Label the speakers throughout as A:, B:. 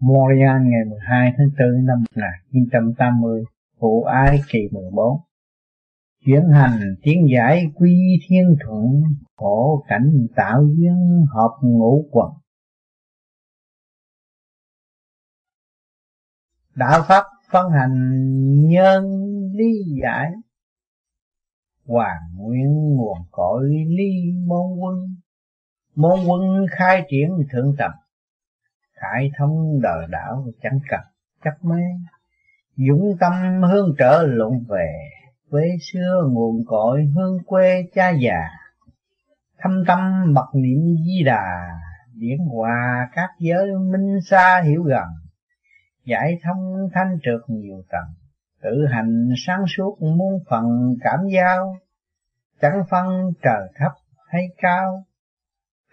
A: Montreal ngày 12 tháng 4 năm 1980, phụ ái kỳ 14. Chuyển hành tiến giải quy thiên thuận, khổ cảnh tạo duyên hợp ngũ quần. Đạo Pháp phân hành nhân lý giải, Hoàng nguyên nguồn cội ly môn quân, Môn quân khai triển thượng tầng khải thông đời đảo chẳng cần chấp mê dũng tâm hương trở lộn về quê xưa nguồn cội hương quê cha già. Thâm tâm mật niệm di đà, điển hòa các giới minh xa hiểu gần. Giải thông thanh trượt nhiều tầng, tự hành sáng suốt muôn phần cảm giao. Chẳng phân trời thấp hay cao,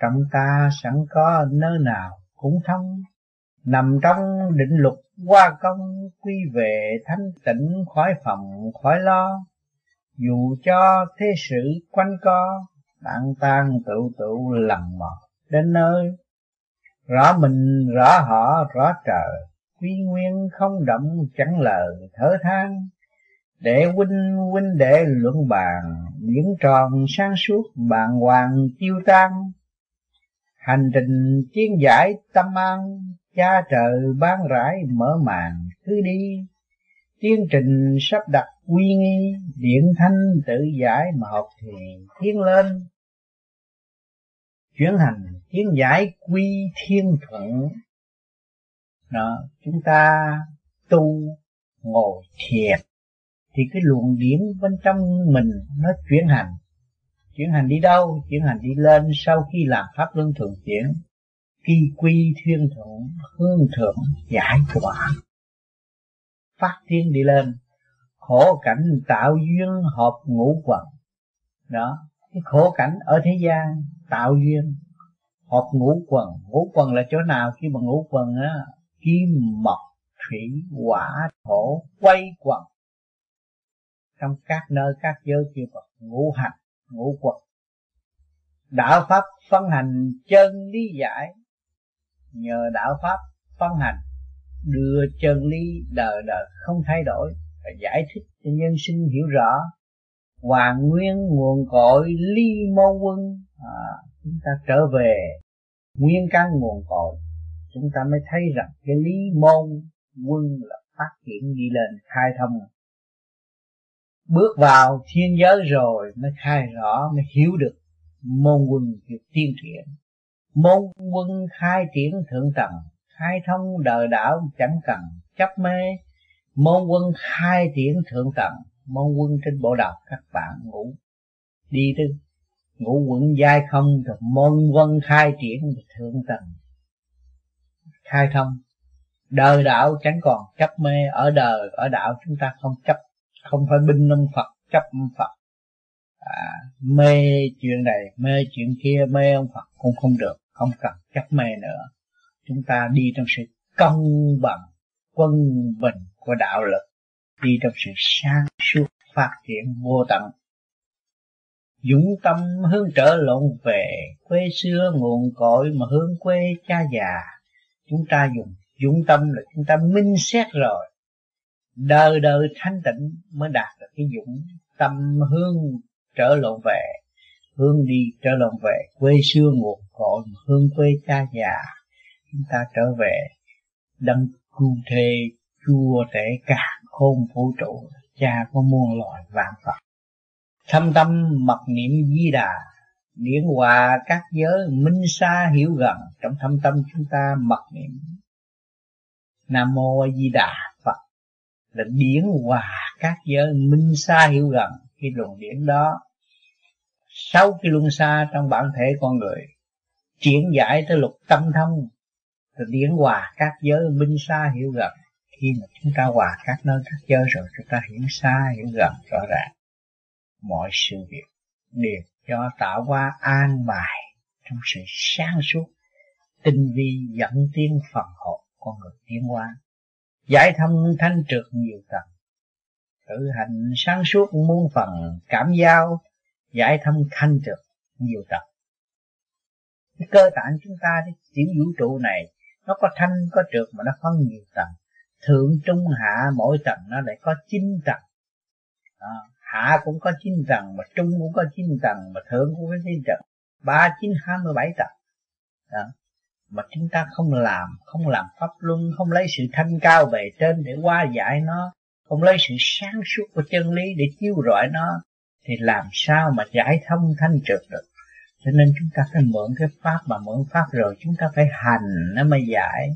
A: trong ta sẵn có nơi nào cũng thông nằm trong định luật qua công, quy về thanh tịnh khỏi phòng khỏi lo. Dù cho thế sự quanh co đặng tan tự tự lầm mò đến nơi. Rõ mình, rõ họ, rõ trời, quy nguyên không động, chẳng lời thở than. Để huynh huynh đệ luận bàn biển tròn sáng suốt bàn hoàng tiêu tan hành trình chiến giải tâm an, cha trời ban rãi mở màn cứ đi. Tiến trình sắp đặt quy nghi điện thanh tự giải mà học thì tiến lên. Chuyển hành tiến giải quy thiên thuận. Đó, chúng ta tu ngồi thiền. Thì cái luồng điển bên trong mình nó chuyển hành chuyển hành đi đâu? Chuyển hành đi lên sau khi làm pháp luân thường chuyển, kỳ quy thiên thượng, hương thượng, giải tỏa. Phát thiên đi lên, khổ cảnh tạo duyên hợp ngũ quần. Đó, cái khổ cảnh ở thế gian tạo duyên, hợp ngũ quần. Ngũ quần là chỗ nào? Khi mà ngũ quần á, kim, mộc, thủy, hỏa, thổ, quay quần. Trong các nơi, các giới kia Phật ngũ hành ngũ quật. Đạo pháp phân hành chân lý giải. Nhờ đạo pháp phân hành đưa chân lý đời đời không thay đổi và giải thích cho nhân sinh hiểu rõ. Hoàn nguyên nguồn cội ly môn quân à, chúng ta trở về nguyên căn nguồn cội. Chúng ta mới thấy rằng cái lý môn quân là phát triển đi lên khai thông bước vào thiên giới rồi mới khai rõ, mới hiểu được môn quân việc tiên triển. Môn quân khai triển thượng tầng, khai thông đời đạo chẳng cần chấp mê. Môn quân khai triển thượng tầng, môn quân trên bộ đầu các bạn ngủ, đi tới ngũ quận giai không, rồi môn quân khai triển thượng tầng. Khai thông, đời đạo chẳng còn chấp mê, ở đời, ở đạo chúng ta không chấp không phải binh ông Phật chấp ông Phật. À, mê chuyện này mê chuyện kia mê ông Phật cũng không được không cần chấp mê nữa. Chúng ta đi trong sự công bằng quân bình của đạo lực đi trong sự sáng suốt phát triển vô tận. Dũng tâm hướng trở lộn về quê xưa nguồn cội mà hướng quê cha già. Chúng ta dùng dũng tâm là chúng ta minh xét rồi đời đời thanh tịnh mới đạt được cái dũng tâm hương trở lộn về hương đi trở lộn về quê xưa nguồn cội hương quê cha già chúng ta trở về đấng cu thê chua tể cả khôn vũ trụ, cha có muôn loài vạn vật. Thâm tâm mật niệm di đà, điển hòa các giới minh xa hiểu gần, trong thâm tâm chúng ta mật niệm nam mô a di đà là điển hòa các giới minh xa hiểu gần. Cái luồng điển đó, sau cái luân xa trong bản thể con người triển giải tới lục tâm thông rồi điển hòa các giới minh xa hiểu gần. Khi mà chúng ta hòa các nơi các giới rồi, chúng ta hiểu xa, hiểu gần rõ ràng mọi sự việc đều do tạo hóa an bài trong sự sáng suốt, tinh vi dẫn tiến phần hồn con người tiến hóa giải thông thanh trượt nhiều tầng. Tự hành sáng suốt muôn phần cảm giao giải thông thanh trượt nhiều tầng. Cái cơ tạng chúng ta cái tiểu vũ trụ này nó có thanh có trượt mà nó phân nhiều tầng. Thượng trung hạ mỗi tầng nó lại có chín tầng. À, hạ cũng có chín tầng mà trung cũng có chín tầng mà thượng cũng có chín tầng. Ba chín hai mươi bảy tầng. Đó mà chúng ta không làm không làm pháp luân, không lấy sự thanh cao bề trên để qua giải nó, không lấy sự sáng suốt của chân lý để chiếu rọi nó, thì làm sao mà giải thông thanh trực được? Cho nên chúng ta phải mượn cái pháp mà mượn pháp rồi chúng ta phải hành nó mới giải.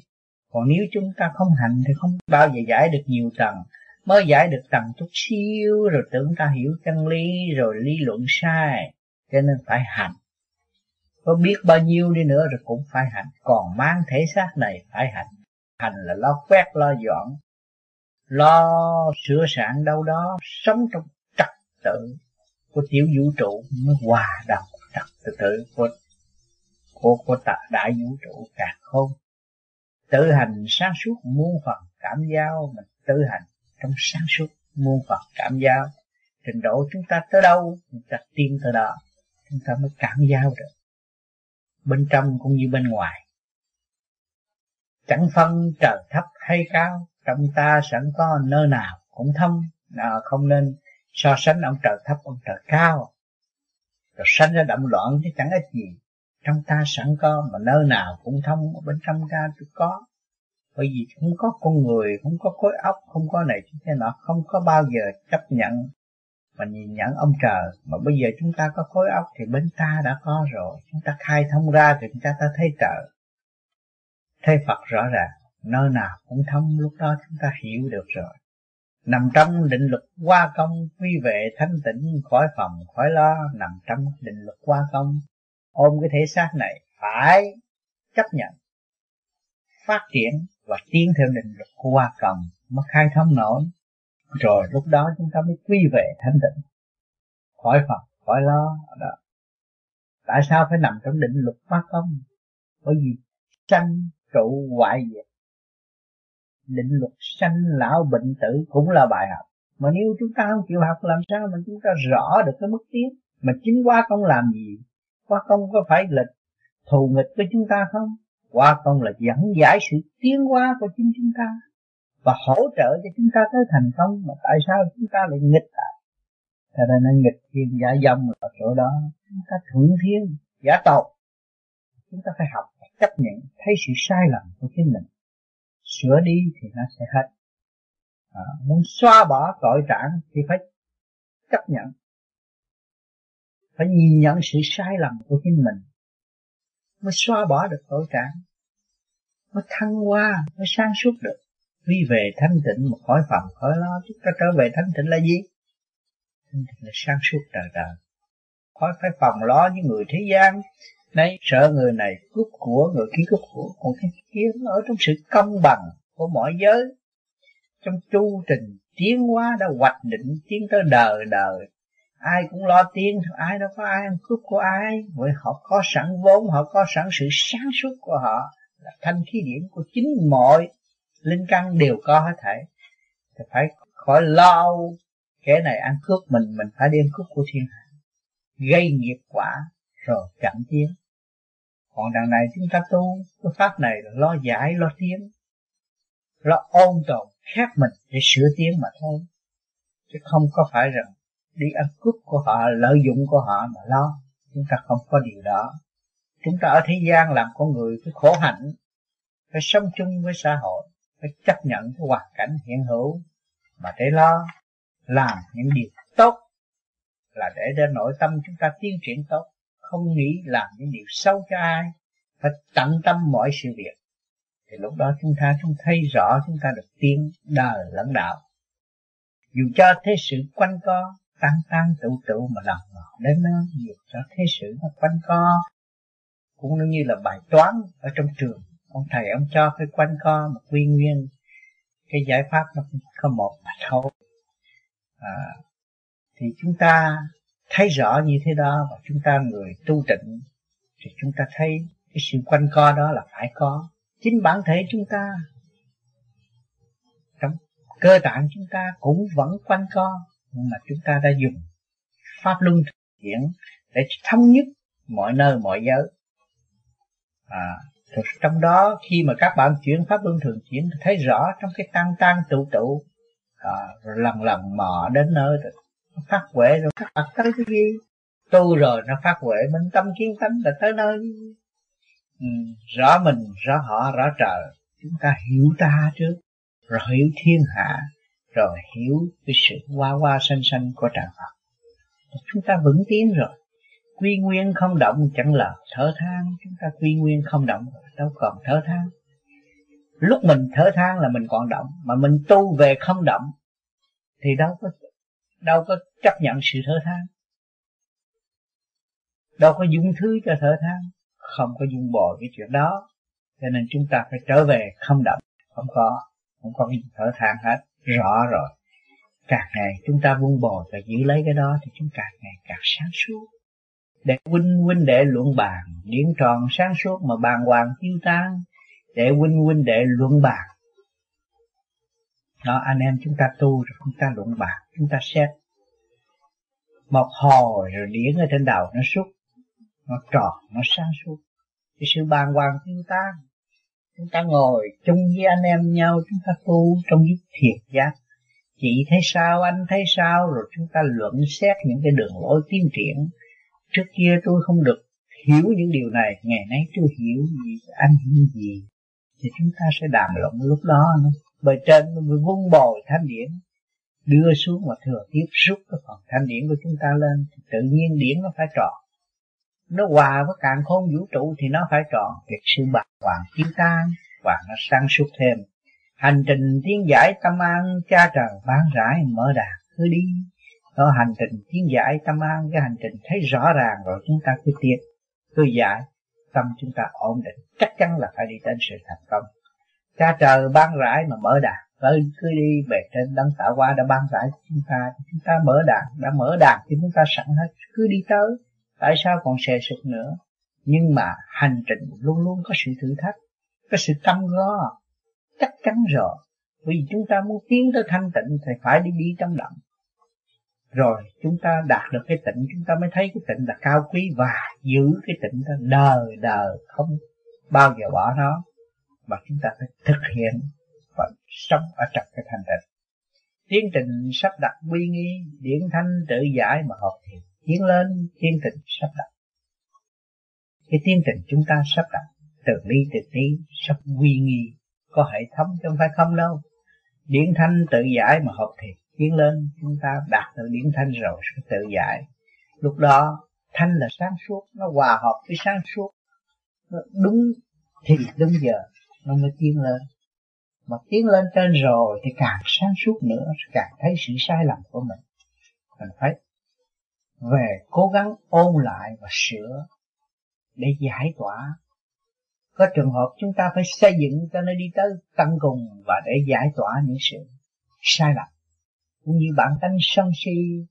A: Còn nếu chúng ta không hành thì không bao giờ giải được nhiều tầng. Mới giải được tầng chút xíu rồi tưởng ta hiểu chân lý rồi lý luận sai, cho nên phải hành có biết bao nhiêu đi nữa rồi cũng phải hành. Còn mang thể xác này phải hành. Hành là lo quét, lo dọn, lo sửa sản đâu đó, sống trong trật tự của tiểu vũ trụ mới hòa đồng trật tự của của của tạ đại vũ trụ càng không tự hành sáng suốt muôn phần cảm giao, mình tự hành trong sáng suốt muôn phần cảm giao. Trình độ chúng ta tới đâu, chúng ta tiên tới đó, chúng ta mới cảm giao được bên trong cũng như bên ngoài. Chẳng phân trời thấp hay cao trong ta sẵn có nơi nào cũng thông à, không nên so sánh ông trời thấp ông trời cao. Rồi sanh ra động loạn chứ chẳng ích gì. Trong ta sẵn có mà nơi nào cũng thông bên trong ta tôi có. Bởi vì không có con người không có khối óc không có này thế nọ không có bao giờ chấp nhận mà nhìn nhận ông trời mà bây giờ chúng ta có khối óc thì bên ta đã có rồi. Chúng ta khai thông ra thì chúng ta, ta thấy trời. Thấy Phật rõ ràng nơi nào cũng thông lúc đó chúng ta hiểu được rồi. Nằm trong định luật qua công quy về thanh tịnh khỏi phòng khỏi lo nằm trong định luật qua công. Ôm cái thể xác này phải chấp nhận phát triển và tiến theo định luật qua công mới khai thông nổi rồi lúc đó chúng ta mới quy về thanh tịnh. Khỏi phật, khỏi lo. Đó. Tại sao phải nằm trong định luật hoa công bởi vì sanh trụ hoại diệt. Định luật sanh lão bệnh tử cũng là bài học. Mà nếu chúng ta không chịu học, làm sao mà chúng ta rõ được cái mức tiến? Mà chính quá công làm gì? Quá công có phải lịch thù nghịch với chúng ta không? Quá công là dẫn giải sự tiến hóa của chính chúng ta và hỗ trợ cho chúng ta tới thành công. Mà tại sao chúng ta lại nghịch lại? cho nên nó nghịch thiên giả dâm ở chỗ đó. Chúng ta thuận thiên giả tộc. Chúng ta phải học chấp nhận thấy sự sai lầm của chính mình. Sửa đi thì nó sẽ hết. À, muốn xóa bỏ tội trạng thì phải chấp nhận. Phải nhìn nhận sự sai lầm của chính mình. Mới xóa bỏ được tội trạng. Mới thăng hoa mới sáng suốt được quy về thanh tịnh một khỏi phàm khỏi lo, chúng ta trở về thanh tịnh là gì? Thanh tịnh là sáng suốt đời đời khỏi phải phòng lo với người thế gian. Nay sợ người này cướp của, người kia cướp của. Còn cái kia nó ở trong sự công bằng của mọi giới. Trong chu trình tiến hóa đã hoạch định, tiến tới đời đời. Ai cũng lo tiền ai đâu có ai ăn cướp của ai. Bởi họ có sẵn vốn, họ có sẵn sự sáng suốt của họ. Là thanh khí điển của chính mọi linh căn đều có hết thảy. Thì phải khỏi lo kẻ này ăn cướp mình mình phải đem cướp của thiên hạ. Gây nghiệp quả rồi chẳng tiến. Còn đằng này chúng ta tu, cái pháp này là lo giải, lo tiến. Lo ôn tồn, khép mình để sửa tiến mà thôi. Chứ không có phải rằng đi ăn cướp của họ, lợi dụng của họ mà lo. Chúng ta không có điều đó. Chúng ta ở thế gian làm con người phải khổ hạnh, phải sống chung với xã hội phải chấp nhận cái hoàn cảnh hiện hữu mà để lo, làm những điều tốt là để cho nội tâm chúng ta tiến triển tốt. Không nghĩ làm những điều xấu cho ai, phải tận tâm mọi sự việc. Thì lúc đó chúng ta chúng thấy rõ, chúng ta được tiến đời lẫn đạo. Dù cho thế sự quanh co, tan tan tụ tụ mà lòng ngọt đến nó dù cho thế sự nó quanh co, cũng như là bài toán ở trong trường ông thầy ông cho cái quanh co một quy nguyên cái giải pháp nó có một mà thôi. À, thì chúng ta thấy rõ như thế đó và chúng ta người tu tịnh thì chúng ta thấy cái sự quanh co đó là phải có. Chính bản thể chúng ta trong cơ tạng chúng ta cũng vẫn quanh co nhưng mà chúng ta đã dùng pháp luân thiện để thống nhất mọi nơi mọi giới. À, rồi trong đó khi mà các bạn chuyển pháp luân thường chuyển thấy rõ trong cái tăng tăng tụ tụ à, rồi lần lần mò đến nơi rồi phát huệ rồi các bạn tới cái gì? Tu rồi nó phát huệ minh tâm kiến tánh là tới nơi. Ừ, rõ mình rõ họ rõ trời. Chúng ta hiểu ta trước rồi hiểu thiên hạ rồi hiểu cái sự hoa hoa xanh xanh của trời Phật. Chúng ta vững tiến rồi quy nguyên không động, chẳng là thở than. Chúng ta quy nguyên không động, đâu còn thở than. Lúc mình thở than là mình còn động, mà mình tu về không động, thì đâu có đâu có chấp nhận sự thở than. Đâu có dung thứ cho thở than, không có dung bồi cái chuyện đó. Cho nên chúng ta phải trở về không động. Không có không có cái thở than hết, rõ rồi. Càng ngày chúng ta vun bồi và giữ lấy cái đó, thì chúng càng ngày càng sáng suốt để huynh huynh đệ luận bàn, điển tròn sáng suốt mà bàn hoàng tiêu tan, để huynh huynh đệ luận bàn. Đó, anh em chúng ta tu rồi chúng ta luận bàn, chúng ta xét. Một hồi rồi điển ở trên đầu nó xúc nó tròn, nó sáng suốt. Cái sự bàn hoàng tiêu tan, chúng ta ngồi chung với anh em nhau, chúng ta tu trong những thiệt giác. Chị thấy sao, anh thấy sao? Rồi chúng ta luận xét những cái đường lối tiến triển trước kia tôi không được hiểu những điều này, ngày nay tôi hiểu gì anh hiểu gì. Thì chúng ta sẽ đàm luận lúc đó nữa bề trên mới vun bồi thanh điển, đưa xuống và thừa tiếp rút cái phần thanh điển của chúng ta lên, thì tự nhiên điển nó phải tròn. Nó hòa với càng khôn vũ trụ thì nó phải tròn. Việc sự bạc hoàng tiêu tan và nó sáng suốt thêm. Hành trình tiến giải tâm an cha trời ban rãi mở đàn cứ đi đó hành trình tiến giải tâm an, cái hành trình thấy rõ ràng rồi, chúng ta cứ tiến, cứ giải, tâm chúng ta ổn định. Chắc chắn là phải đi đến sự thành công. Cha trời ban rãi mà mở đàn cứ cứ đi về trên đấng tạo qua đã ban rãi chúng ta. Chúng ta mở đàn, đã mở đàn thì chúng ta sẵn hết, cứ đi tới. Tại sao còn xề sụt nữa? Nhưng mà hành trình luôn luôn có sự thử thách, có sự cam go. Chắc chắn rồi. Vì chúng ta muốn tiến tới thanh tịnh thì phải đi đi trong động rồi chúng ta đạt được cái tịnh chúng ta mới thấy cái tịnh là cao quý và giữ cái tịnh đó đời đời không bao giờ bỏ nó. Mà chúng ta phải thực hiện và sống ở trong cái thanh tịnh tiến trình sắp đặt quy nghi, điển thanh, tự giải mà học thì tiến lên, tiến trình sắp đặt. Cái tiến trình chúng ta sắp đặt, từ ly từ tí sắp quy nghi, có hệ thống chứ không phải không đâu. Điển thanh, tự giải mà học thiền tiến lên, chúng ta đạt được điển thanh rồi, sẽ tự giải. Lúc đó, thanh là sáng suốt, nó hòa hợp với sáng suốt. Nó đúng, thì đúng giờ, nó mới tiến lên. Mà tiến lên trên rồi thì càng sáng suốt nữa càng thấy sự sai lầm của mình. Mình phải về cố gắng ôn lại và sửa để giải tỏa. Có trường hợp chúng ta phải xây dựng cho nó đi tới tăng cùng và để giải tỏa những sự sai lầm cũng như bản tánh sân si,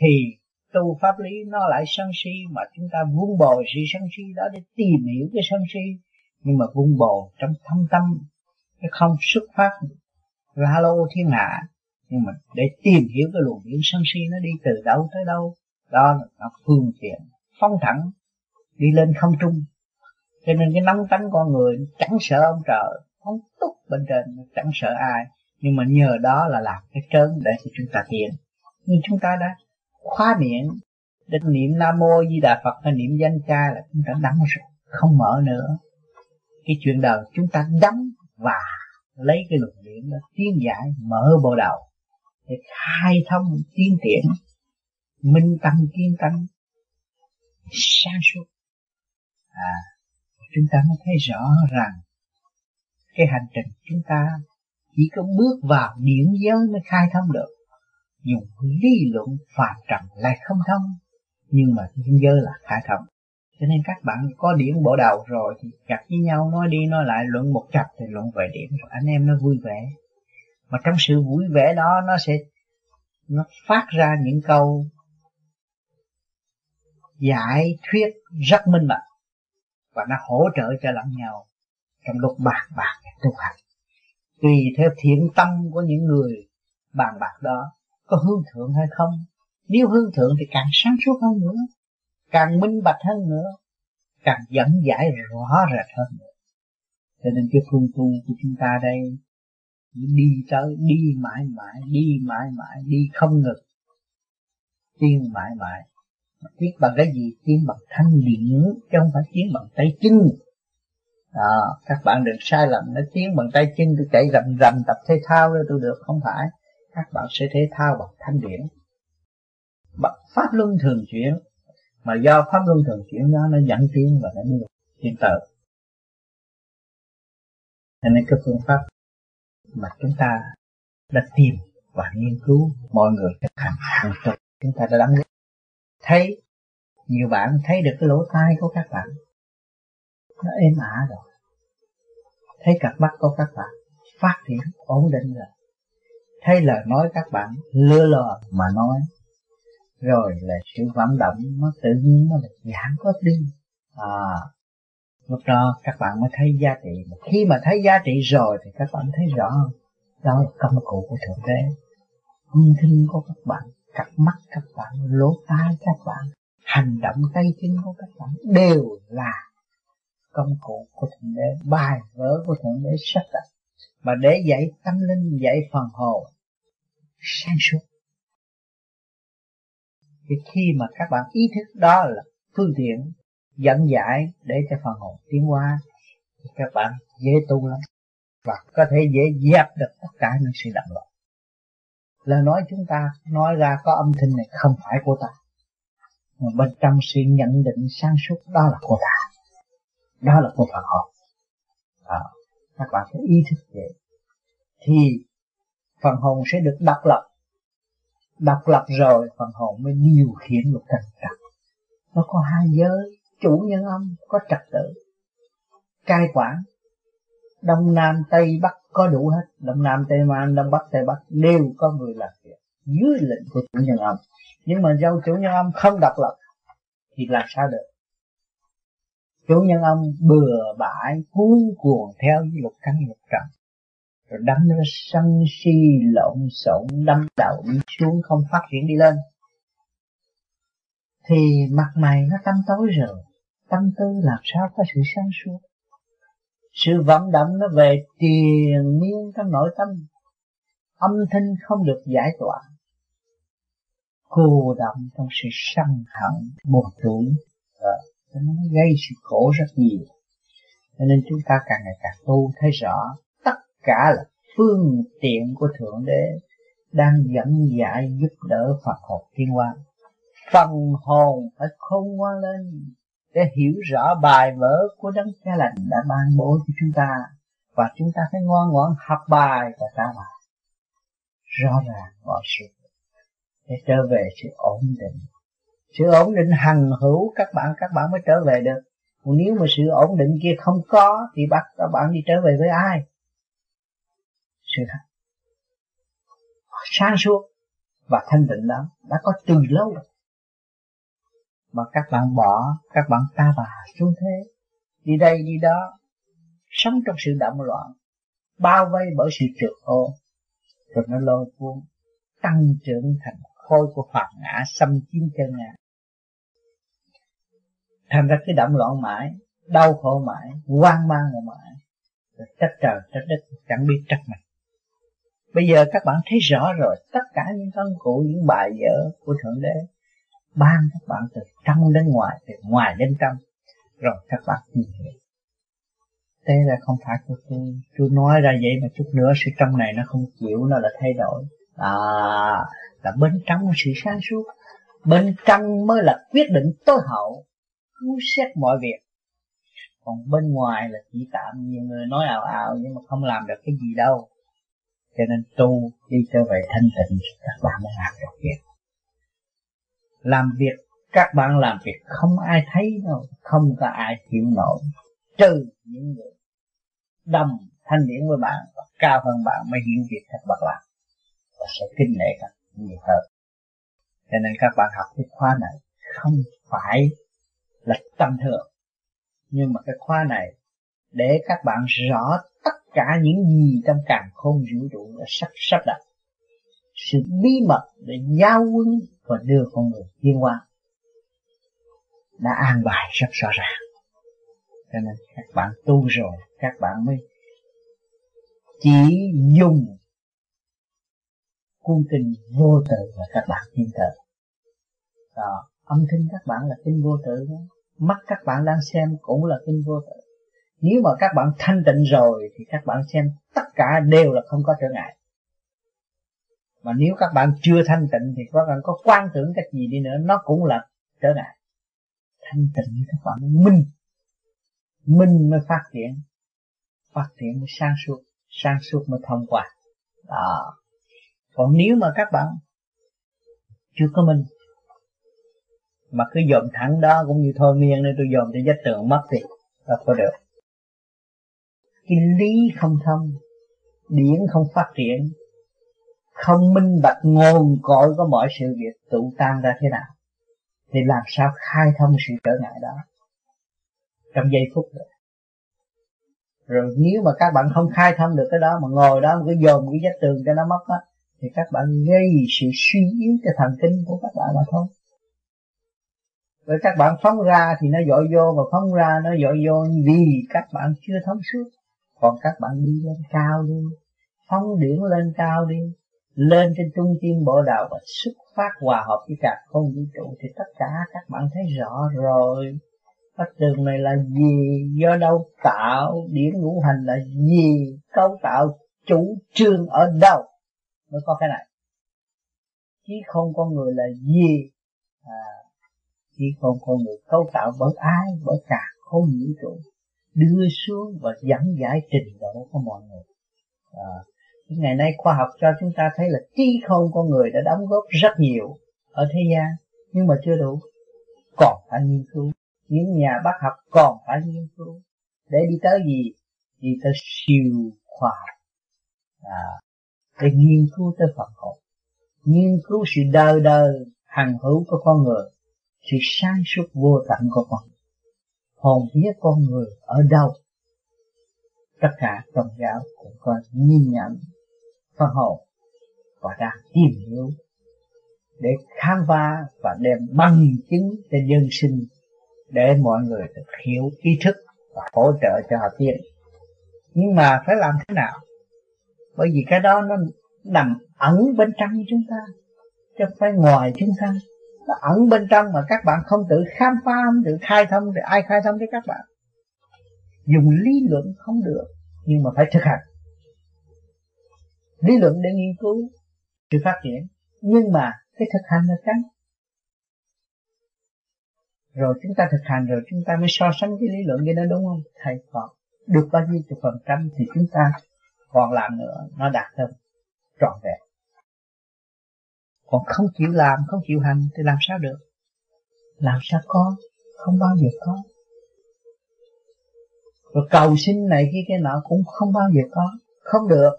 A: thì tu pháp lý nó lại sân si, mà chúng ta vun bồi sự sân si đó để tìm hiểu cái sân si. Nhưng mà vun bồi trong thâm tâm cái không xuất phát la lô thiên hạ. Nhưng mà để tìm hiểu cái luồng điển sân si nó đi từ đâu tới đâu, đó là nó phương tiện phong thẳng, đi lên không trung. Cho nên cái nóng tánh con người, chẳng sợ ông trời, không túc bên trên, chẳng sợ ai nhưng mà nhờ đó là làm cái trớn để cho chúng ta thiện nhưng chúng ta đã khóa miệng để niệm nam mô di đà phật hay niệm danh cha là chúng ta đóng rồi, không mở nữa. Cái chuyện đời chúng ta đóng và lấy cái luận điểm đó tiến giải, mở bộ đầu để khai thông, tiến triển, minh tâm kiên tâm sáng suốt. À chúng ta mới thấy rõ rằng cái hành trình chúng ta chỉ có bước vào điển giới mới khai thông được. Dùng lý luận phàm trần lại không thông, nhưng mà điển giới là khai thông. Cho nên các bạn có điển bộ đầu rồi thì gặp với nhau, nói đi nói lại, luận một chập thì luận về điểm, rồi anh em nó vui vẻ. Mà trong sự vui vẻ đó, nó sẽ, nó phát ra những câu giải thuyết rất minh bạch, và nó hỗ trợ cho lẫn nhau trong lúc bàn bạc tu hành tùy theo thiện tâm của những người bàn bạc đó, có hương thượng hay không. Nếu hương thượng thì càng sáng suốt hơn nữa, càng minh bạch hơn nữa, càng dẫn giải rõ rệt hơn nữa. Cho nên cái phương tu của chúng ta đây đi tới, đi mãi mãi, đi mãi mãi, đi không ngừng. Tiến mãi mãi. Tiến bằng cái gì? Tiến bằng thanh điển chứ không phải tiến bằng tay chân à, các bạn đừng sai lầm nó tiếng bằng tay chân tôi chạy rầm rầm tập thể thao rồi tôi được không phải. Các bạn sẽ thể thao bằng thanh điển. Bằng pháp luân thường chuyển. Mà do pháp luân thường chuyển đó nó dẫn tiến và nó đưa tiến tới cho nên cái phương pháp mà chúng ta đã tìm và nghiên cứu mọi người thực hành hàng tuần chúng ta đã đắm thấy nhiều bạn thấy được cái lỗ tai của các bạn. Nó êm ả rồi thấy cặp mắt của các bạn phát triển ổn định rồi. Thấy lời nói các bạn lừa lò mà nói, rồi là sự vận động nó tự nhiên nó là giảm có đi. À lúc đó các bạn mới thấy giá trị. Mà khi mà thấy giá trị rồi thì các bạn thấy rõ, đó là công cụ của thượng đế âm thanh của các bạn, cặp mắt các bạn, lỗ tai các bạn, hành động tay chân của các bạn đều là công cụ của thượng đế, bài vở của thượng đế sắp đặt. Mà để dạy tâm linh, dạy phần hồn, sáng suốt. Thì khi mà các bạn ý thức đó là phương tiện dẫn giải để cho phần hồn tiến hóa, thì các bạn dễ tu lắm và có thể dễ dẹp được tất cả những sự động loạn là nói chúng ta nói ra có âm thanh này không phải của ta, mà bên trong sự nhận định sáng suốt đó là của ta đó là một phần hồn. À, các bạn phải ý thức vậy thì phần hồn sẽ được độc lập. Độc lập rồi phần hồn mới điều khiển được trật nó có hai giới chủ nhân âm có trật tự. Cai quản đông nam tây bắc có đủ hết. Đông nam tây nam đông bắc tây bắc đều có người làm việc dưới lệnh của chủ nhân âm. Nhưng mà do chủ nhân âm không độc lập thì làm sao được? Chủ nhân ông bừa bãi, cuốn cuồng theo với lục căn lục trần. Rồi đâm nó sân si, lộn xộn, đâm đầu đi xuống, không phát triển đi lên. Thì mặt mày nó tâm tối rồi. Tâm tư làm sao có sự sáng suốt? Sự vận động nó về triền miên trong nội tâm. Âm thanh không được giải tỏa. Cô động trong sự sân hận, buồn tuổi à, nó gây sự khổ rất nhiều. Cho nên chúng ta càng ngày càng tu thấy rõ tất cả là phương tiện của thượng đế đang dẫn dạy giúp đỡ Phật học thiên hoa. Phần hồn phải khôn ngoan lên để hiểu rõ bài vở của đấng cha lành đã ban bố cho chúng ta. Và chúng ta phải ngoan ngoãn học bài và trả bài. Rõ ràng mọi sự để trở về sự ổn định sự ổn định hằng hữu, các bạn các bạn mới trở về được. Còn nếu mà sự ổn định kia không có, thì bắt các bạn đi trở về với ai? Sự thật. Sáng suốt và thanh tịnh đó đã có từ lâu rồi. Mà các bạn bỏ, các bạn ta bà xuống thế, đi đây, đi đó, sống trong sự động loạn, bao vây bởi sự trượt ô. Rồi nó lôi cuốn, tăng trưởng thành khối của phạt ngã, xâm chiếm chân ngã thành ra cái động loạn mãi, đau khổ mãi, hoang mang mãi, rồi trách trời, trách đất, chẳng biết trách mình. Bây giờ các bạn thấy rõ rồi, tất cả những công cụ, những bài vở của thượng đế ban các bạn từ trong đến ngoài, từ ngoài đến trong, rồi các bạn tìm hiểu thế là không phải của tôi tôi nói ra vậy mà chút nữa sự trong này nó không chịu, nó là thay đổi. À là bên trong sự sáng suốt, bên trong mới là quyết định tối hậu cứu xét mọi việc. Còn bên ngoài là chỉ tạm nhiều người nói ảo ảo nhưng mà không làm được cái gì đâu. Cho nên tu đi trở về thanh tịnh, các bạn mới làm được việc. Làm việc, các bạn làm việc, không ai thấy đâu, không có ai chịu nổi. Trừ những người đồng thanh điển với bạn, và cao hơn bạn mới hiểu việc các bạn làm. Và sẽ kinh nể các nhiều hơn. Cho nên các bạn học cái khóa này không phải là tâm thường. Nhưng mà cái khóa này, để các bạn rõ tất cả những gì trong càng không vũ trụ đã sắp sắp đặt. Sự bí mật để giao quân và đưa con người tiến qua đã an bài rất rõ ràng. Cho nên các bạn tu rồi, các bạn mới chỉ dùng cuốn kinh vô tự và các bạn tin tưởng. Đó, âm thanh các bạn là kinh vô tự đó mắt các bạn đang xem cũng là kinh vô tự nếu mà các bạn thanh tịnh rồi thì các bạn xem tất cả đều là không có trở ngại. Mà nếu các bạn chưa thanh tịnh thì các bạn có quan tưởng cái gì đi nữa, nó cũng là trở ngại. Thanh tịnh các bạn minh. Minh mới phát triển. Phát triển mới sang suốt. Sang suốt mới thông qua. Đó. Còn nếu mà các bạn chưa có minh mà cứ dòm thẳng đó cũng như thôi miên nên tôi dòm cho giác tường mất thì là có được. Cái lý không thông, điển không phát triển, không minh bạch nguồn cội của mọi sự việc tụ tan ra thế nào, thì làm sao khai thông sự trở ngại đó? Trong giây phút rồi rồi nếu mà các bạn không khai thông được cái đó, mà ngồi đó mà cứ dồn cái vách tường cho nó mất á, thì các bạn gây sự suy yếu cho thần kinh của các bạn mà thôi rồi các bạn phóng ra thì nó dội vô và phóng ra nó dội vô vì các bạn chưa thông suốt còn các bạn đi lên cao đi phóng điển lên cao đi lên trên trung thiên bộ đạo và xuất phát hòa hợp với cả không vũ trụ thì tất cả các bạn thấy rõ rồi. Pháp tường này là gì, do đâu tạo, điển ngũ hành là gì, cấu tạo chủ trương ở đâu? Mới có cái này. Chứ không con người là gì, à, khi không con người cấu tạo bởi ai, bởi cả không vũ trụ đưa xuống và dẫn giải trình độ của mọi người. À, ngày nay khoa học cho chúng ta thấy là trí không con người đã đóng góp rất nhiều ở thế gian nhưng mà chưa đủ. Còn phải nghiên cứu. Những nhà bác học còn phải nghiên cứu. Để đi tới gì? Đi tới siêu khoa học. À, để nghiên cứu tới Phật học. Nghiên cứu sự đời đời hằng hữu của con người sự sáng suốt vô tận của con. Hồn vía con người ở đâu? Tất cả tôn giáo cũng có nhìn nhận phân hồn, và đang tìm hiểu để khám phá và đem bằng chứng cho dân sinh để mọi người được hiểu ý thức và hỗ trợ cho họ tiến. Nhưng mà phải làm thế nào? Bởi vì cái đó nó nằm ẩn bên trong chúng ta, chứ không phải ngoài chúng ta nó ẩn bên trong mà các bạn không tự khám phá, không tự khai thông, thì ai khai thông cho các bạn? Dùng lý luận không được, nhưng mà phải thực hành. Lý luận để nghiên cứu, sự phát triển. Nhưng mà cái thực hành là cái rồi chúng ta thực hành, rồi chúng ta mới so sánh cái lý luận với nó đúng không? Thầy còn được bao nhiêu phần trăm thì chúng ta còn làm nữa, nó đạt hơn trọn vẹn còn không chịu làm không chịu hành thì làm sao được? Làm sao có? Không bao giờ có. Rồi cầu xin này kia cái nọ cũng không bao giờ có. Không được.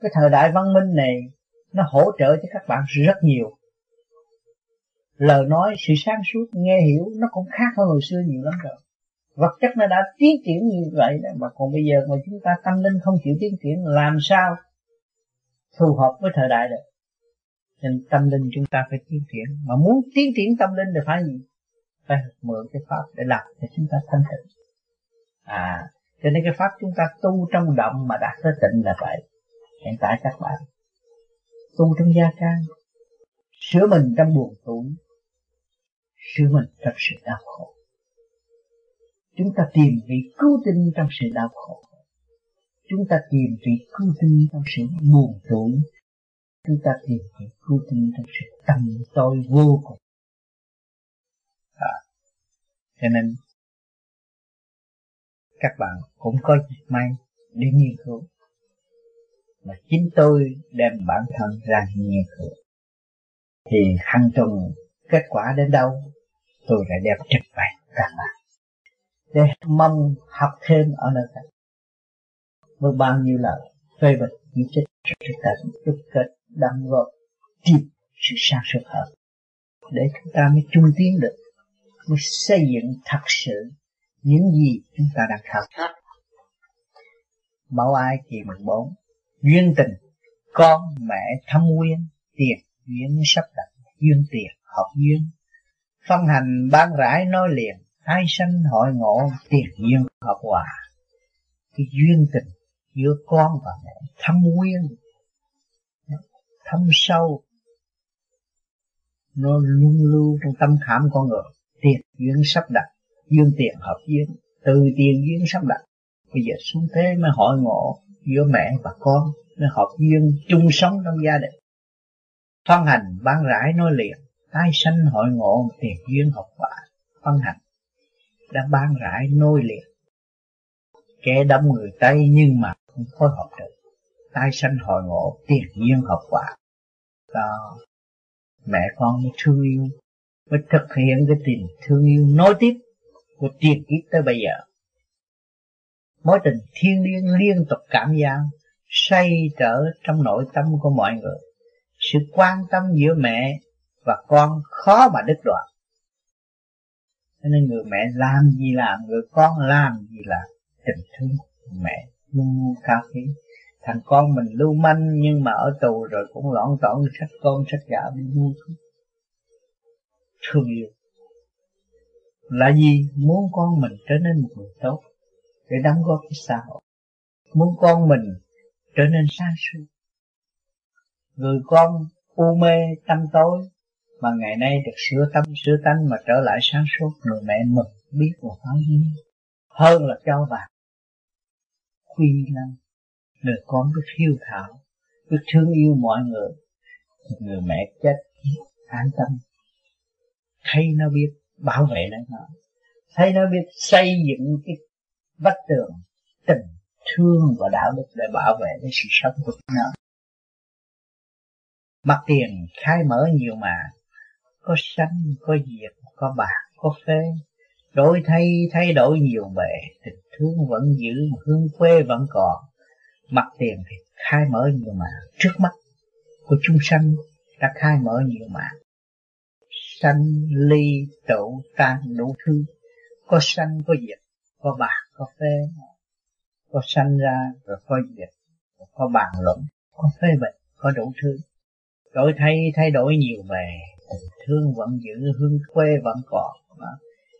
A: Cái thời đại văn minh này nó hỗ trợ cho các bạn rất nhiều. Lời nói sự sáng suốt nghe hiểu nó cũng khác hơn hồi xưa nhiều lắm rồi. Vật chất nó đã tiến triển như vậy đó, mà còn bây giờ mà chúng ta tâm linh không chịu tiến triển làm sao phù hợp với thời đại được? Nên tâm linh chúng ta phải tiến triển. Mà muốn tiến triển tâm linh thì phải gì? Phải mượn cái pháp để làm để chúng ta thanh tịnh. À cho nên cái pháp chúng ta tu trong động mà đạt tới tịnh là vậy. Hiện tại các bạn tu trong gia can, sửa mình trong buồn tủi sửa mình trong sự đau khổ. Chúng ta tìm vị cứu tinh trong sự đau khổ. Chúng ta tìm vị cứu tinh trong sự buồn tủi chúng ta tìm vị cứu tinh trong sự tâm tôi vô cùng. À, cho nên các bạn cũng có dịp may để nghiên cứu. Mà chính tôi đem bản thân ra nghiên cứu. Thì hàng tuần kết quả đến đâu? Tôi lại đem trình bày các bạn. Để mong học thêm ở nơi khác. Với bao nhiêu lời phê bình chỉ trích chúng ta đúc kết đâm góp tiếp sự sáng suốt hơn. Để chúng ta mới chung tiến được, mới xây dựng thật sự những gì chúng ta đang khao khát. Ai kỳ 14 Duyên tình, Con, mẹ, thâm nguyên Tiền, duyên sắp đặt Duyên tiền học duyên. Phân hành ban rãi nói liền hai sanh hội ngộ, tiền, duyên, hợp hòa. Cái duyên tình giữa con và mẹ, thâm nguyên thâm sâu, nó luôn lưu trong tâm khảm con người. Tiền, duyên sắp đặt. Duyên tiền hợp duyên. Từ tiền duyên sắp đặt. Bây giờ xuống thế mới hội ngộ giữa mẹ và con, mới hợp duyên chung sống trong gia đình. Phân hành ban rãi nói liền, tái sanh hội ngộ tiền duyên học quả. Phân hành đã ban rãi nôi liền. Kẻ đông người tây nhưng mà không phối hợp được. Tái sanh hội ngộ, tiền duyên học quả đó mẹ con mới thương yêu, mới thực hiện cái tình thương yêu nối tiếp của triệt kiếp tới bây giờ. Mối tình thiên liêng liên tục cảm giác say trở trong nội tâm của mọi người. Sự quan tâm giữa mẹ và con khó mà đứt đoạn. Cho nên người mẹ làm gì làm, người con làm gì làm, tình thương mẹ luôn cao quý thằng con mình lưu manh nhưng mà ở tù rồi cũng loạn tỏn sách con sách gạo đi mua thuốc thương yêu. Là gì? Muốn con mình trở nên một người tốt để đóng góp cho xã hội. Muốn con mình trở nên sáng suốt người con u mê tâm tối mà ngày nay được sửa tâm, sửa tánh mà trở lại sáng suốt, người mẹ mừng biết một bao gì hơn là cho bạn khuyên lắm người con biết hiếu thảo biết thương yêu mọi người. Người mẹ chết, an tâm. Thấy nó biết, bảo vệ nó. Thấy nó biết xây dựng cái vách tường, tình thương và đạo đức để bảo vệ cái sự sống của nó. Mặt tiền khai mở nhiều mà. Có sanh, có diệt, có bạc, có phê đổi thay thay đổi nhiều bề, tình thương vẫn giữ, hương quê vẫn còn mặt tiền thì khai mở nhiều mà, trước mắt của chúng sanh đã khai mở nhiều mà. Sanh ly tụ tan đủ thứ, có sanh, có diệt, có bạc, có phê có sanh ra, rồi có diệt có bàn luận, có phê bệnh, có đủ thứ. Đổi thay thay đổi nhiều về tình thương vẫn giữ, hương quê vẫn còn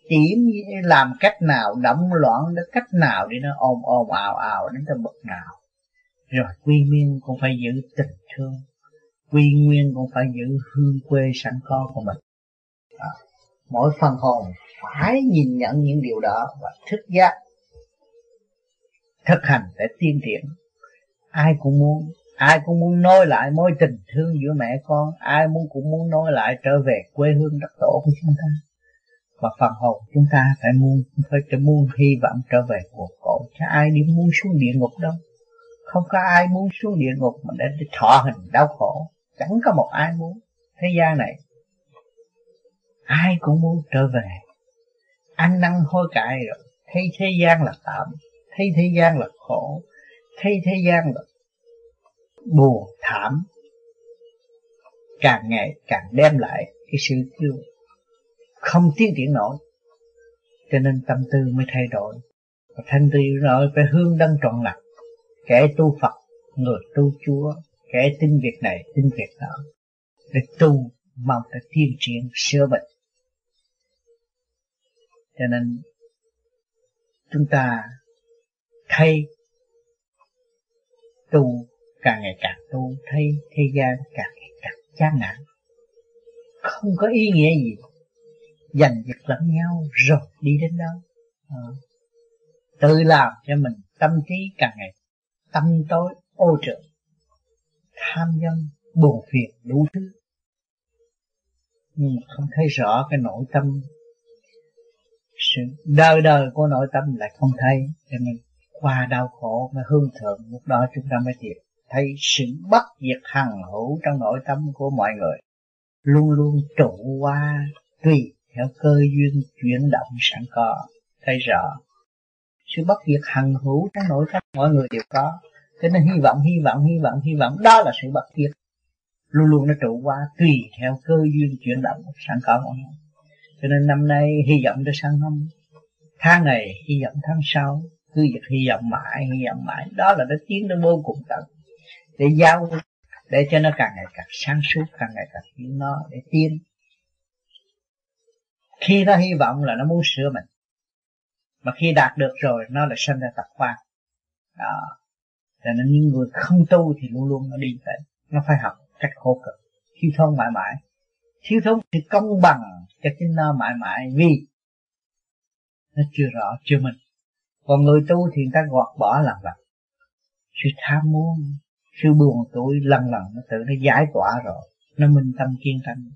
A: chỉ làm cách nào động loạn, đến cách nào để nó ồn ồn, ào ào đến tới bậc nào rồi quy nguyên cũng phải giữ tình thương. Quy nguyên cũng phải giữ hương quê sẵn có của mình. À, mỗi phần hồn phải nhìn nhận những điều đó và thức giác thực hành để tiên triển ai cũng muốn ai cũng muốn nối lại mối tình thương giữa mẹ con ai muốn cũng muốn nối lại trở về quê hương đất tổ của chúng ta. Và phần hồn chúng ta phải muốn phải muốn hy vọng trở về cuộc cổ chứ ai đi muốn xuống địa ngục đâu không có ai muốn xuống địa ngục mà để thọ hình đau khổ. Chẳng có một ai muốn. Thế gian này, ai cũng muốn trở về. Ăn năn hối cải rồi. Thấy thế gian là tạm, thấy thế gian là khổ, thấy thế gian là buồn, thảm. Càng ngày càng đem lại cái sự thương. Không tiến triển nổi. Cho nên tâm tư mới thay đổi. Và thanh tư rồi phải hương đăng trọn lặng kẻ tu Phật, người tu Chúa, kẻ tin việc này, tin việc đó, để tu mong để tiên triển sửa bệnh. Cho nên, chúng ta thay tu càng ngày càng tu, thấy thế gian càng ngày càng chán nản. Không có ý nghĩa gì. Giành giật lẫn nhau rồi đi đến đâu à. Ờ. tự làm cho mình tâm trí càng ngày tâm tối, ô trợ. Tham nhân, buồn phiền, đủ thứ. Nhưng không thấy rõ cái nội tâm. Sự đời đời của nội tâm lại không thấy. Cho nên qua đau khổ mà hương thượng, lúc đó chúng ta mới tìm thấy sự bất diệt hằng hữu trong nội tâm của mọi người. Luôn luôn trụ qua, tùy theo cơ duyên chuyển động sẵn có. Thấy rõ sự bất diệt hằng hữu trong nội tâm mọi người đều có. Cho nên hy vọng hy vọng hy vọng hy vọng. Đó là sự bất diệt. Luôn luôn nó trụ qua, tùy theo cơ duyên chuyển động sẵn có mọi người. Cho nên năm nay hy vọng cho sang năm. Tháng này hy vọng tháng sau. Cứ việc hy vọng mãi, hy vọng mãi. Đó là nó tiến đến vô cùng tận. Để giao, để cho nó càng ngày càng sáng suốt, càng ngày càng hiểu nó, để tiến. Khi nó hy vọng là nó muốn sửa mình mà khi đạt được rồi nó lại sinh ra tập khoan đó. Cho nên những người không tu thì luôn luôn nó đi tới. Nó phải học cách khổ cực thiếu thốn mãi mãi. Thiếu thốn sự công bằng cho chính nó mãi mãi. Vì nó chưa rõ chưa mình, còn người tu thì người ta gọt bỏ lần lần sự tham muốn sự buồn tuổi lần lần nó tự nó giải tỏa rồi. Nó minh tâm kiên tâm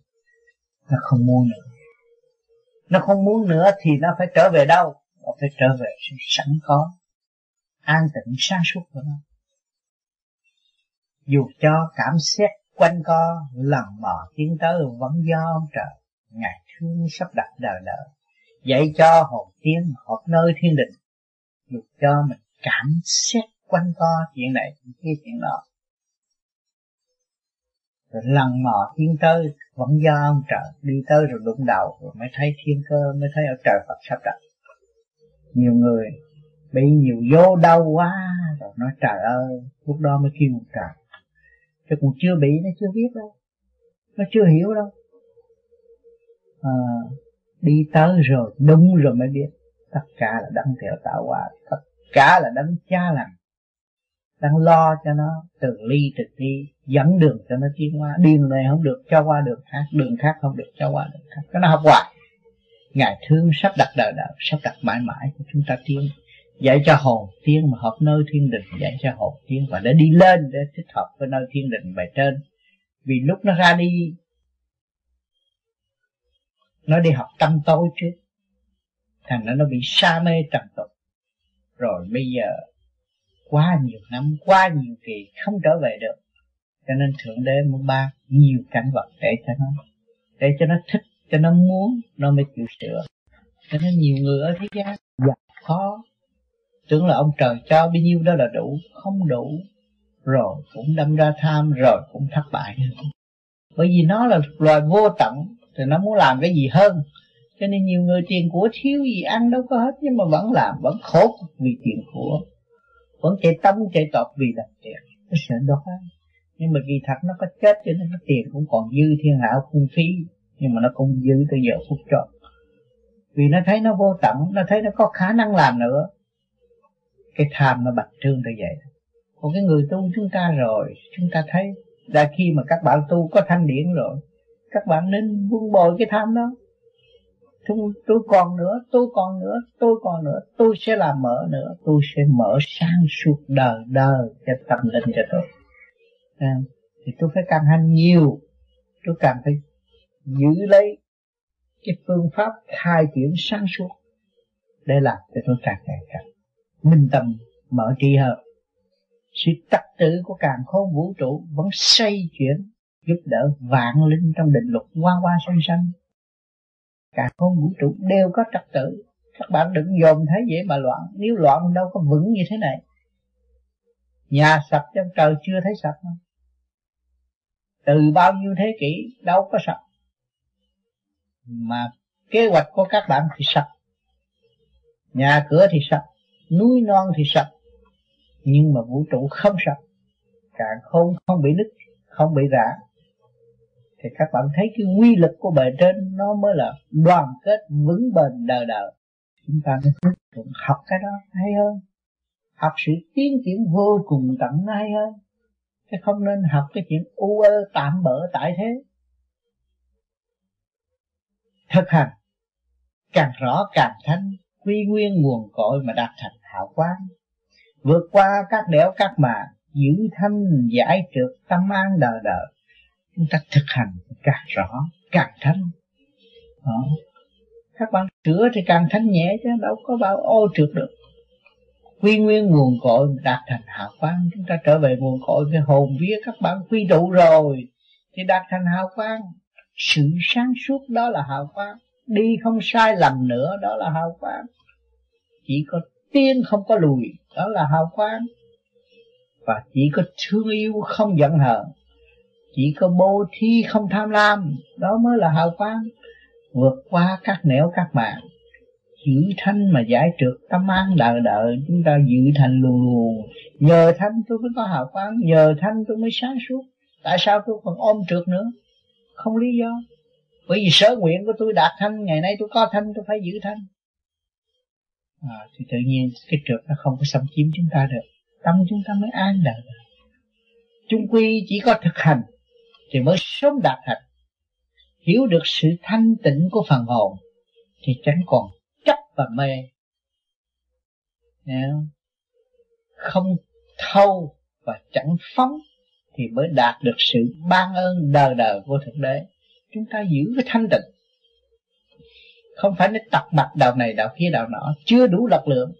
A: nó không muốn nữa. Nó không muốn nữa thì nó phải trở về đâu? Nó phải trở về sự sẵn có, an tịnh sáng suốt của nó. Dù cho cảm xét quanh co lần mò tiến tới vẫn do ông trời, ngài thương sắp đặt đời đời dạy cho hồn tiến hợp nơi thiên định dù cho mình cảm xét quanh co chuyện này chuyện kia chuyện nọ. Rồi lần mò tiến tới vẫn do ông trời đi tới rồi đụng đầu, rồi mới thấy thiên cơ, mới thấy ở trời Phật sắp đặt nhiều người bị nhiều vô đau quá rồi nói trời ơi lúc đó mới kêu một trời. Chứ còn chưa bị nó chưa biết đâu. Nó chưa hiểu đâu. À, đi tới rồi đúng rồi mới biết. Tất cả là đấng theo tạo hóa tất cả là đấng cha lành. Đang lo cho nó từ ly từ đi dẫn đường cho nó tiến qua đi này không được cho qua đường khác đường khác không được cho qua đường khác. Cái nó học hoài ngài thương sắp đặt đời đời, sắp đặt mãi mãi của chúng ta tiến dạy cho hồn tiến mà hợp nơi thiên đình, dạy cho hồn tiến và để đi lên để thích hợp với nơi thiên đình bề trên. Vì lúc nó ra đi, nó đi học tâm tối chứ thành ra nó bị sa mê trầm tục. Rồi bây giờ, quá nhiều năm, quá nhiều kỳ không trở về được. Cho nên thượng đế muốn ban nhiều cảnh vật để cho nó, để cho nó thích cho nó muốn nó mới chịu sửa. Cho nên nhiều người ở thế gian. Gặp khó. Tưởng là ông trời cho bao nhiêu đó là đủ. Không đủ. Rồi cũng đâm ra tham rồi cũng thất bại. Bởi vì nó là loài vô tận thì nó muốn làm cái gì hơn. Cho nên nhiều người tiền của thiếu gì ăn đâu có hết nhưng mà vẫn làm vẫn khổ vì tiền của. Vẫn chạy tâm chạy tọt vì làm tiền. Nó sợ đó nhưng mà vì thật nó có chết cho nên nó tiền cũng còn dư thiên hạ phung phí nhưng mà nó cũng giữ tới giờ phút chót vì nó thấy nó vô tận nó thấy nó có khả năng làm nữa. Cái tham nó bạch trương tới vậy. Còn cái người tu chúng ta rồi chúng ta thấy. Đã khi mà các bạn tu có thanh điển rồi các bạn nên buông bồi cái tham đó. Tôi, tôi còn nữa tôi còn nữa tôi còn nữa tôi sẽ làm mở nữa. Tôi sẽ mở sang suốt đời đời cho tâm linh cho tôi. À, thì tôi phải càng hành nhiều tôi càng phải giữ lấy cái phương pháp khai triển sáng suốt để làm cho tôi càng ngày càng minh tâm, mở trí hơn. Sự trật tự của càng khôn vũ trụ vẫn xây chuyển, giúp đỡ vạn linh trong định luật hoa hoa xanh xanh càng khôn vũ trụ đều có trật tự các bạn đừng dồn thấy vậy mà loạn. Nếu loạn đâu có vững như thế này. Nhà sập trong trời chưa thấy sập đâu từ bao nhiêu thế kỷ, đâu có sập mà kế hoạch của các bạn thì sập nhà cửa thì sập núi non thì sập nhưng mà vũ trụ không sập càng không không bị nứt, không bị rã. Thì các bạn thấy cái quy lực của bề trên nó mới là đoàn kết vững bền đời đời chúng ta mới học cái đó hay hơn. Học sự tiến triển vô cùng tận hay hơn. Chứ không nên học cái chuyện u ơ tạm bỡ tại thế thực hành. Càng rõ càng thanh, quy nguyên nguồn cội mà đạt thành hảo quang vượt qua các đẻo các mạng giữ thanh, giải trượt tâm an đời đời chúng ta thực hành càng rõ, càng thanh. Đó. các bạn sửa thì càng thanh nhẹ chứ, đâu có bao ô trượt được. Quy nguyên nguồn cội đạt thành hào quang chúng ta trở về nguồn cội cái hồn vía các bạn quy tụ rồi thì đạt thành hào quang sự sáng suốt đó là hào quang. Đi không sai lầm nữa, đó là hào quang. Chỉ có tiên không có lùi, đó là hào quang. Và chỉ có thương yêu không giận hờn. Chỉ có bố thí không tham lam, đó mới là hào quang. Vượt qua các nẻo các mạng. Giữ thanh mà giải trượt, tâm an đời đời chúng ta giữ thanh luôn luôn. Nhờ thanh tôi mới có hào quang, nhờ thanh tôi mới sáng suốt. Tại sao tôi còn ôm trượt nữa? Không lý do. Bởi vì sở nguyện của tôi đạt thanh ngày nay tôi có thanh tôi phải giữ thanh. À, thì tự nhiên cái trượt nó không có xâm chiếm chúng ta được. Tâm chúng ta mới an đời chung quy chỉ có thực hành thì mới sớm đạt thành. Hiểu được sự thanh tịnh của phần hồn thì chẳng còn chấp và mê. Không thâu và chẳng phóng thì mới đạt được sự ban ơn đời đời của thượng đế. Chúng ta giữ cái thanh tịnh. Không phải nó tập mặt đạo này đạo kia đạo nọ, chưa đủ lực lượng.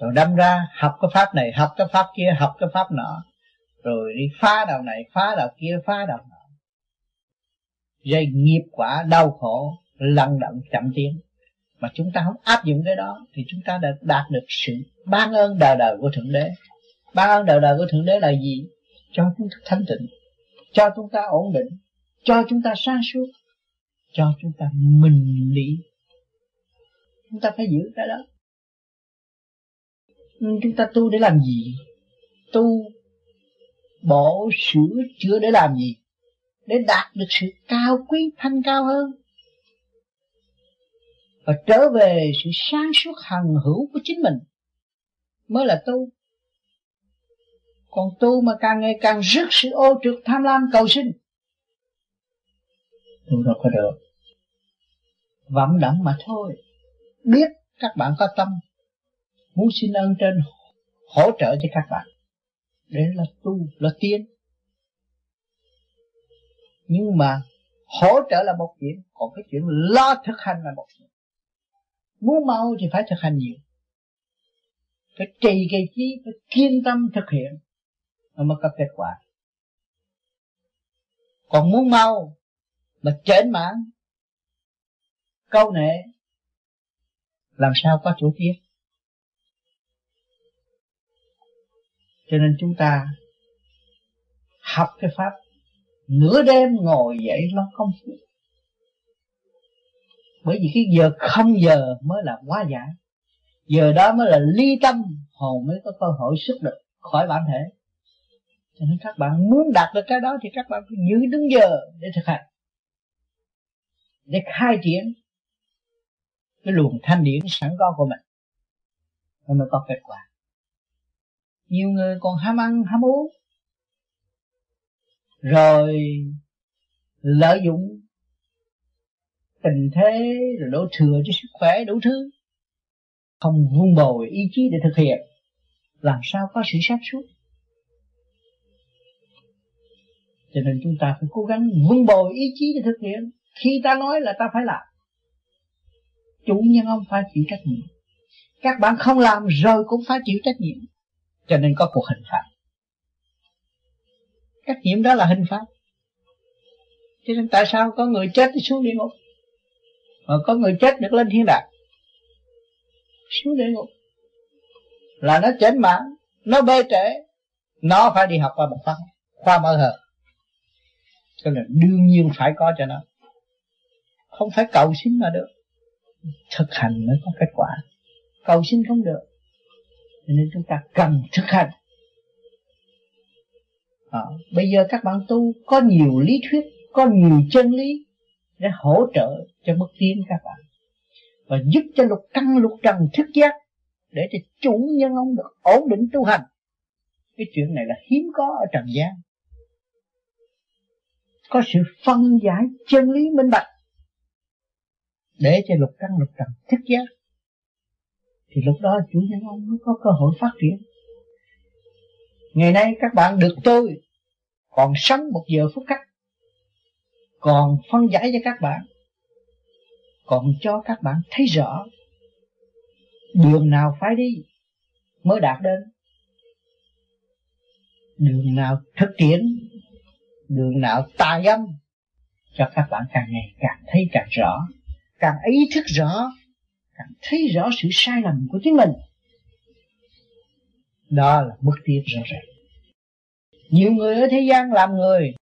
A: Rồi đâm ra, học cái pháp này, học cái pháp kia, học cái pháp nọ. Rồi đi phá đạo này, phá đạo kia, phá đạo nọ. Gây nghiệp quả, đau khổ, lăn động chậm tiến. Mà chúng ta không áp dụng cái đó, thì chúng ta đã đạt được sự ban ơn đời đời của thượng đế ban ơn đời đời của thượng đế là gì? Cho chúng ta thanh tịnh. Cho chúng ta ổn định. Cho chúng ta sáng suốt. Cho chúng ta minh lý. Chúng ta phải giữ cái đó. Chúng ta tu để làm gì? Tu, bổ sửa chữa để làm gì? Để đạt được sự cao quý, thanh cao hơn. Và trở về sự sáng suốt hằng hữu của chính mình. Mới là tu còn tu mà càng ngày càng rước sự ô trượt tham lam cầu sinh. Tu đâu có được. Vọng động mà thôi. Biết các bạn có tâm. Muốn xin ơn trên hỗ trợ cho các bạn. Để là tu, là tiên nhưng mà hỗ trợ là một chuyện. Còn cái chuyện lo thực hành là một chuyện. Muốn mau thì phải thực hành nhiều. Phải trì cái chí phải kiên tâm thực hiện nó mới có kết quả. Còn muốn mau mà chểnh mãn câu nệ, làm sao có chỗ tiếc? cho nên chúng ta học cái pháp, nửa đêm ngồi dậy lo công phu. Bởi vì cái giờ không giờ mới là quá giải. Giờ đó mới là ly tâm, hồn mới có cơ hội xuất được khỏi bản thể cho nên các bạn muốn đạt được cái đó thì các bạn phải giữ đúng giờ để thực hành. Để khai triển cái luồng thanh điển sẵn có của mình. Nó mới có kết quả. Nhiều người còn ham ăn, ham uống. Rồi lợi dụng tình thế rồi đổ thừa cho sức khỏe, đủ thứ. Không vun bồi ý chí để thực hiện. Làm sao có sự sáng suốt? Cho nên chúng ta phải cố gắng vun bồi ý chí để thực hiện. Khi ta nói là ta phải làm, chủ nhân ông phải chịu trách nhiệm. Các bạn không làm rồi cũng phải chịu trách nhiệm. Cho nên có cuộc hình phạt. Trách nhiệm đó là hình phạt. Cho nên tại sao có người chết thì xuống địa ngục? Mà có người chết được lên thiên đàng, xuống địa ngục. Là nó chảnh mạng nó bê trễ, nó phải đi học qua một khoa khoa mở hợp cho nên đương nhiên phải có cho nó. Không phải cầu xin mà được. Thực hành mới có kết quả. Cầu xin không được. Cho nên chúng ta cần thực hành. À, bây giờ các bạn tu có nhiều lý thuyết có nhiều chân lý để hỗ trợ cho bước tiến các bạn. Và giúp cho lục căn lục trần thức giác để cho chủ nhân ông được ổn định tu hành. Cái chuyện này là hiếm có ở trần gian có sự phân giải chân lý minh bạch. Để cho lục căn lục trần thức giác, thì lúc đó chủ nhân ông mới có cơ hội phát triển. Ngày nay các bạn được tôi còn sống một giờ phút khắc còn phân giải cho các bạn, còn cho các bạn thấy rõ đường nào phải đi mới đạt đến. Đường nào thực tiễn đường nào tà dâm, cho các bạn càng ngày càng thấy càng rõ. Càng ý thức rõ, càng thấy rõ sự sai lầm của chính mình. Đó là bước tiến rõ ràng. Nhiều người ở thế gian làm người,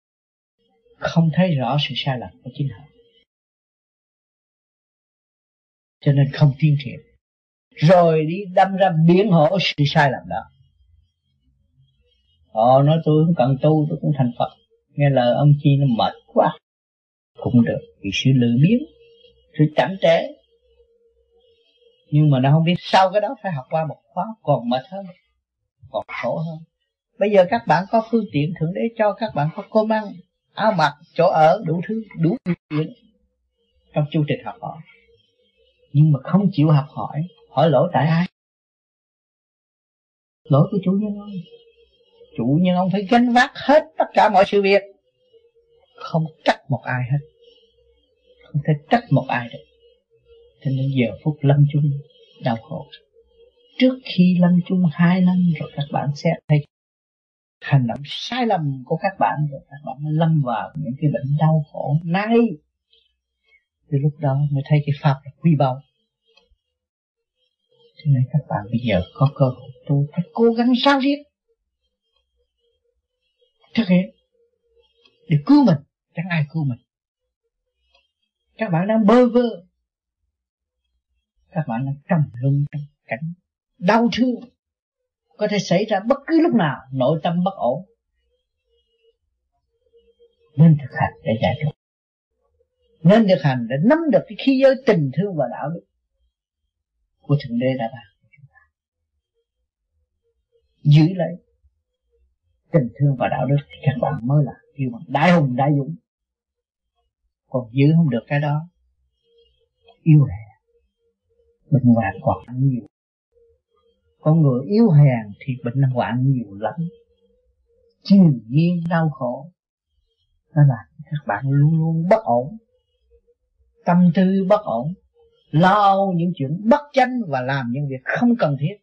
A: không thấy rõ sự sai lầm của chính họ. Cho nên không tiến triển rồi đi đâm ra biến hộ sự sai lầm đó. Họ nói tôi không cần tu, tôi cũng thành phật nghe lời ông chi nó mệt quá. Cũng được, vì sự lười biếng, sự chậm trễ. Nhưng mà nó không biết sau cái đó phải học qua một khóa còn mệt hơn, còn khổ hơn. Bây giờ các bạn có phương tiện thượng đế cho các bạn có cơm ăn, áo mặc, chỗ ở, đủ thứ, đủ chuyện trong chu trình học hỏi. Nhưng mà không chịu học hỏi hỏi lỗi tại ai? Lỗi của chủ nhân ơi chủ nhưng ông phải gánh vác hết tất cả mọi sự việc. Không trách một ai hết. Không thể trách một ai được. Cho nên giờ phút lâm chung, đau khổ. Trước khi lâm chung hai năm rồi, các bạn sẽ thấy hành động sai lầm của các bạn rồi. Các bạn mới lâm vào những cái bệnh đau khổ nay từ lúc đó mới thấy cái pháp là quy bao cho nên các bạn bây giờ có cơ hội tu, phải cố gắng sao riết thực hiện để cứu mình, chẳng ai cứu mình. Các bạn đang bơ vơ. Các bạn đang trầm luân trong cảnh đau thương. Có thể xảy ra bất cứ lúc nào, nội tâm bất ổn. Nên thực hành để giải thoát. Nên thực hành để nắm được cái khí giới tình thương và đạo đức của thượng đế đã ban giữ lấy tình thương và đạo đức thì các bạn mới là yêu bằng đại hùng, đại dũng. Còn giữ không được cái đó, yêu hèn, bệnh hoạn còn nhiều. Con người yếu hèn thì bệnh hoạn nhiều lắm. Triền miên đau khổ đó là các bạn luôn luôn bất ổn. Tâm tư bất ổn, lo những chuyện bất chánh và làm những việc không cần thiết.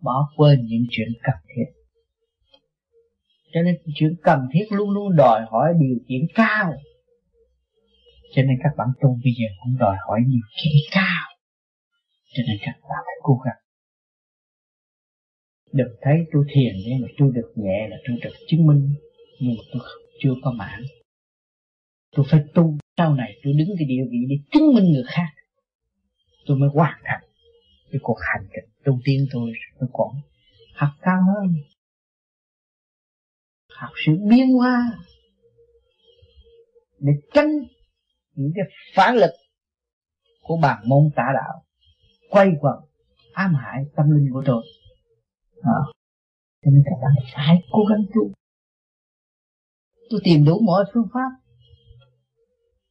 A: Bỏ quên những chuyện cần thiết cho nên chuyện cần thiết luôn luôn đòi hỏi điều kiện cao. Cho nên các bạn tu bây giờ cũng đòi hỏi điều kiện cao. Cho nên các bạn phải cố gắng. Đừng thấy tôi thiền nhưng mà tôi được nhẹ là tôi được chứng minh. Nhưng mà tôi chưa có mãn. Tôi phải tu, sau này tôi đứng cái địa vị để chứng minh người khác. Tôi mới hoàn thành cái cuộc hành trình tu tiên tôi nó còn học cao hơn học sự biến hóa để tránh những cái phản lực của bản môn tả đạo, quay quẩn ám hại tâm linh của tôi. À. cho nên các bạn phải cố gắng tu. Tôi tìm đủ mọi phương pháp.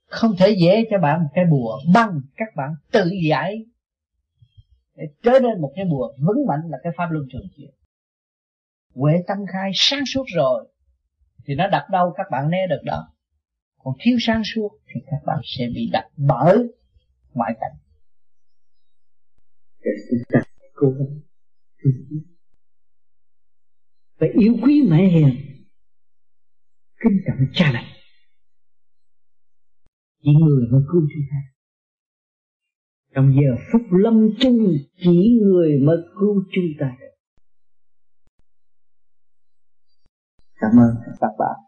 A: Không thể dễ cho bạn một cái bùa bằng các bạn tự giải để trở nên một cái bùa vững mạnh là cái pháp luân thường chuyển. Huệ tâm khai sáng suốt rồi thì nó đặt đâu, các bạn né được đó. Còn thiếu sáng suốt thì các bạn sẽ bị đặt bởi ngoại cảnh. Để chúng ta cố gắng phải yêu quý mẹ hiền, kính trọng cha lành chỉ người mới cứu chúng ta. Trong giờ phút lâm chung, chỉ người mới cứu chúng ta cảm ơn các bạn.